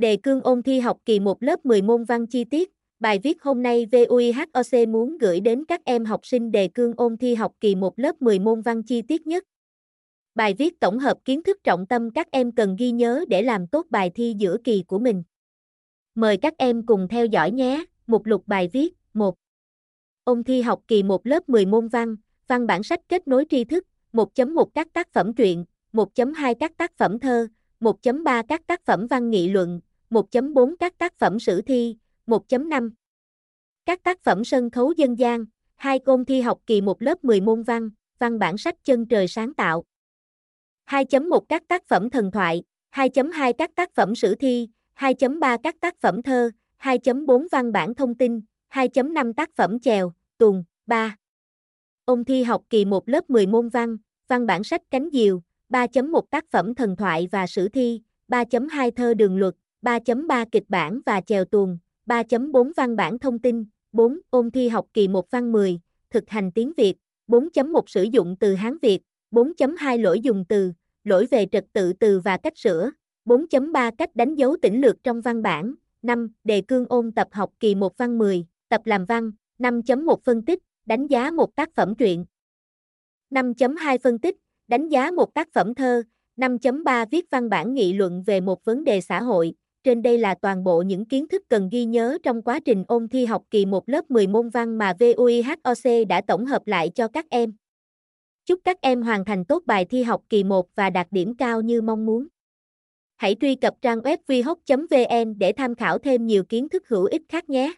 Đề cương ôn thi học kỳ 1 lớp 10 môn văn chi tiết. Bài viết hôm nay VUIHOC muốn gửi đến các em học sinh đề cương ôn thi học kỳ 1 lớp 10 môn văn chi tiết nhất. Bài viết tổng hợp kiến thức trọng tâm các em cần ghi nhớ để làm tốt bài thi giữa kỳ của mình. Mời các em cùng theo dõi nhé. Mục lục bài viết 1. Ôn thi học kỳ 1 lớp 10 môn văn, văn bản sách kết nối tri thức, 1.1 các tác phẩm truyện, 1.2 các tác phẩm thơ, 1.3 các tác phẩm văn nghị luận, 1.4 các tác phẩm sử thi, 1.5 các tác phẩm sân khấu dân gian, hai côn thi học kỳ một lớp 10 môn văn, văn bản sách chân trời sáng tạo. 2.1 các tác phẩm thần thoại, 2.2 các tác phẩm sử thi, 2.3 các tác phẩm thơ, 2.4 văn bản thông tin, 2.5 tác phẩm chèo, tuồng, 3. Ôn thi học kỳ 1 lớp 10 môn văn, văn bản sách cánh diều, 3.1 tác phẩm thần thoại và sử thi, 3.2 thơ đường luật, 3.3 kịch bản và chèo tuồng, 3.4 văn bản thông tin, 4. Ôn thi học kỳ 1 văn 10, thực hành tiếng Việt, 4.1 sử dụng từ Hán Việt, 4.2 lỗi dùng từ, lỗi về trật tự từ và cách sửa, 4.3 cách đánh dấu tỉnh lược trong văn bản, 5. Đề cương ôn tập học kỳ 1 văn 10, tập làm văn, 5.1 phân tích, đánh giá một tác phẩm truyện. 5.2 phân tích, đánh giá một tác phẩm thơ, 5.3 viết văn bản nghị luận về một vấn đề xã hội. Trên đây là toàn bộ những kiến thức cần ghi nhớ trong quá trình ôn thi học kỳ 1 lớp 10 môn văn mà VUIHOC đã tổng hợp lại cho các em. Chúc các em hoàn thành tốt bài thi học kỳ 1 và đạt điểm cao như mong muốn. Hãy truy cập trang web vihoc.vn để tham khảo thêm nhiều kiến thức hữu ích khác nhé.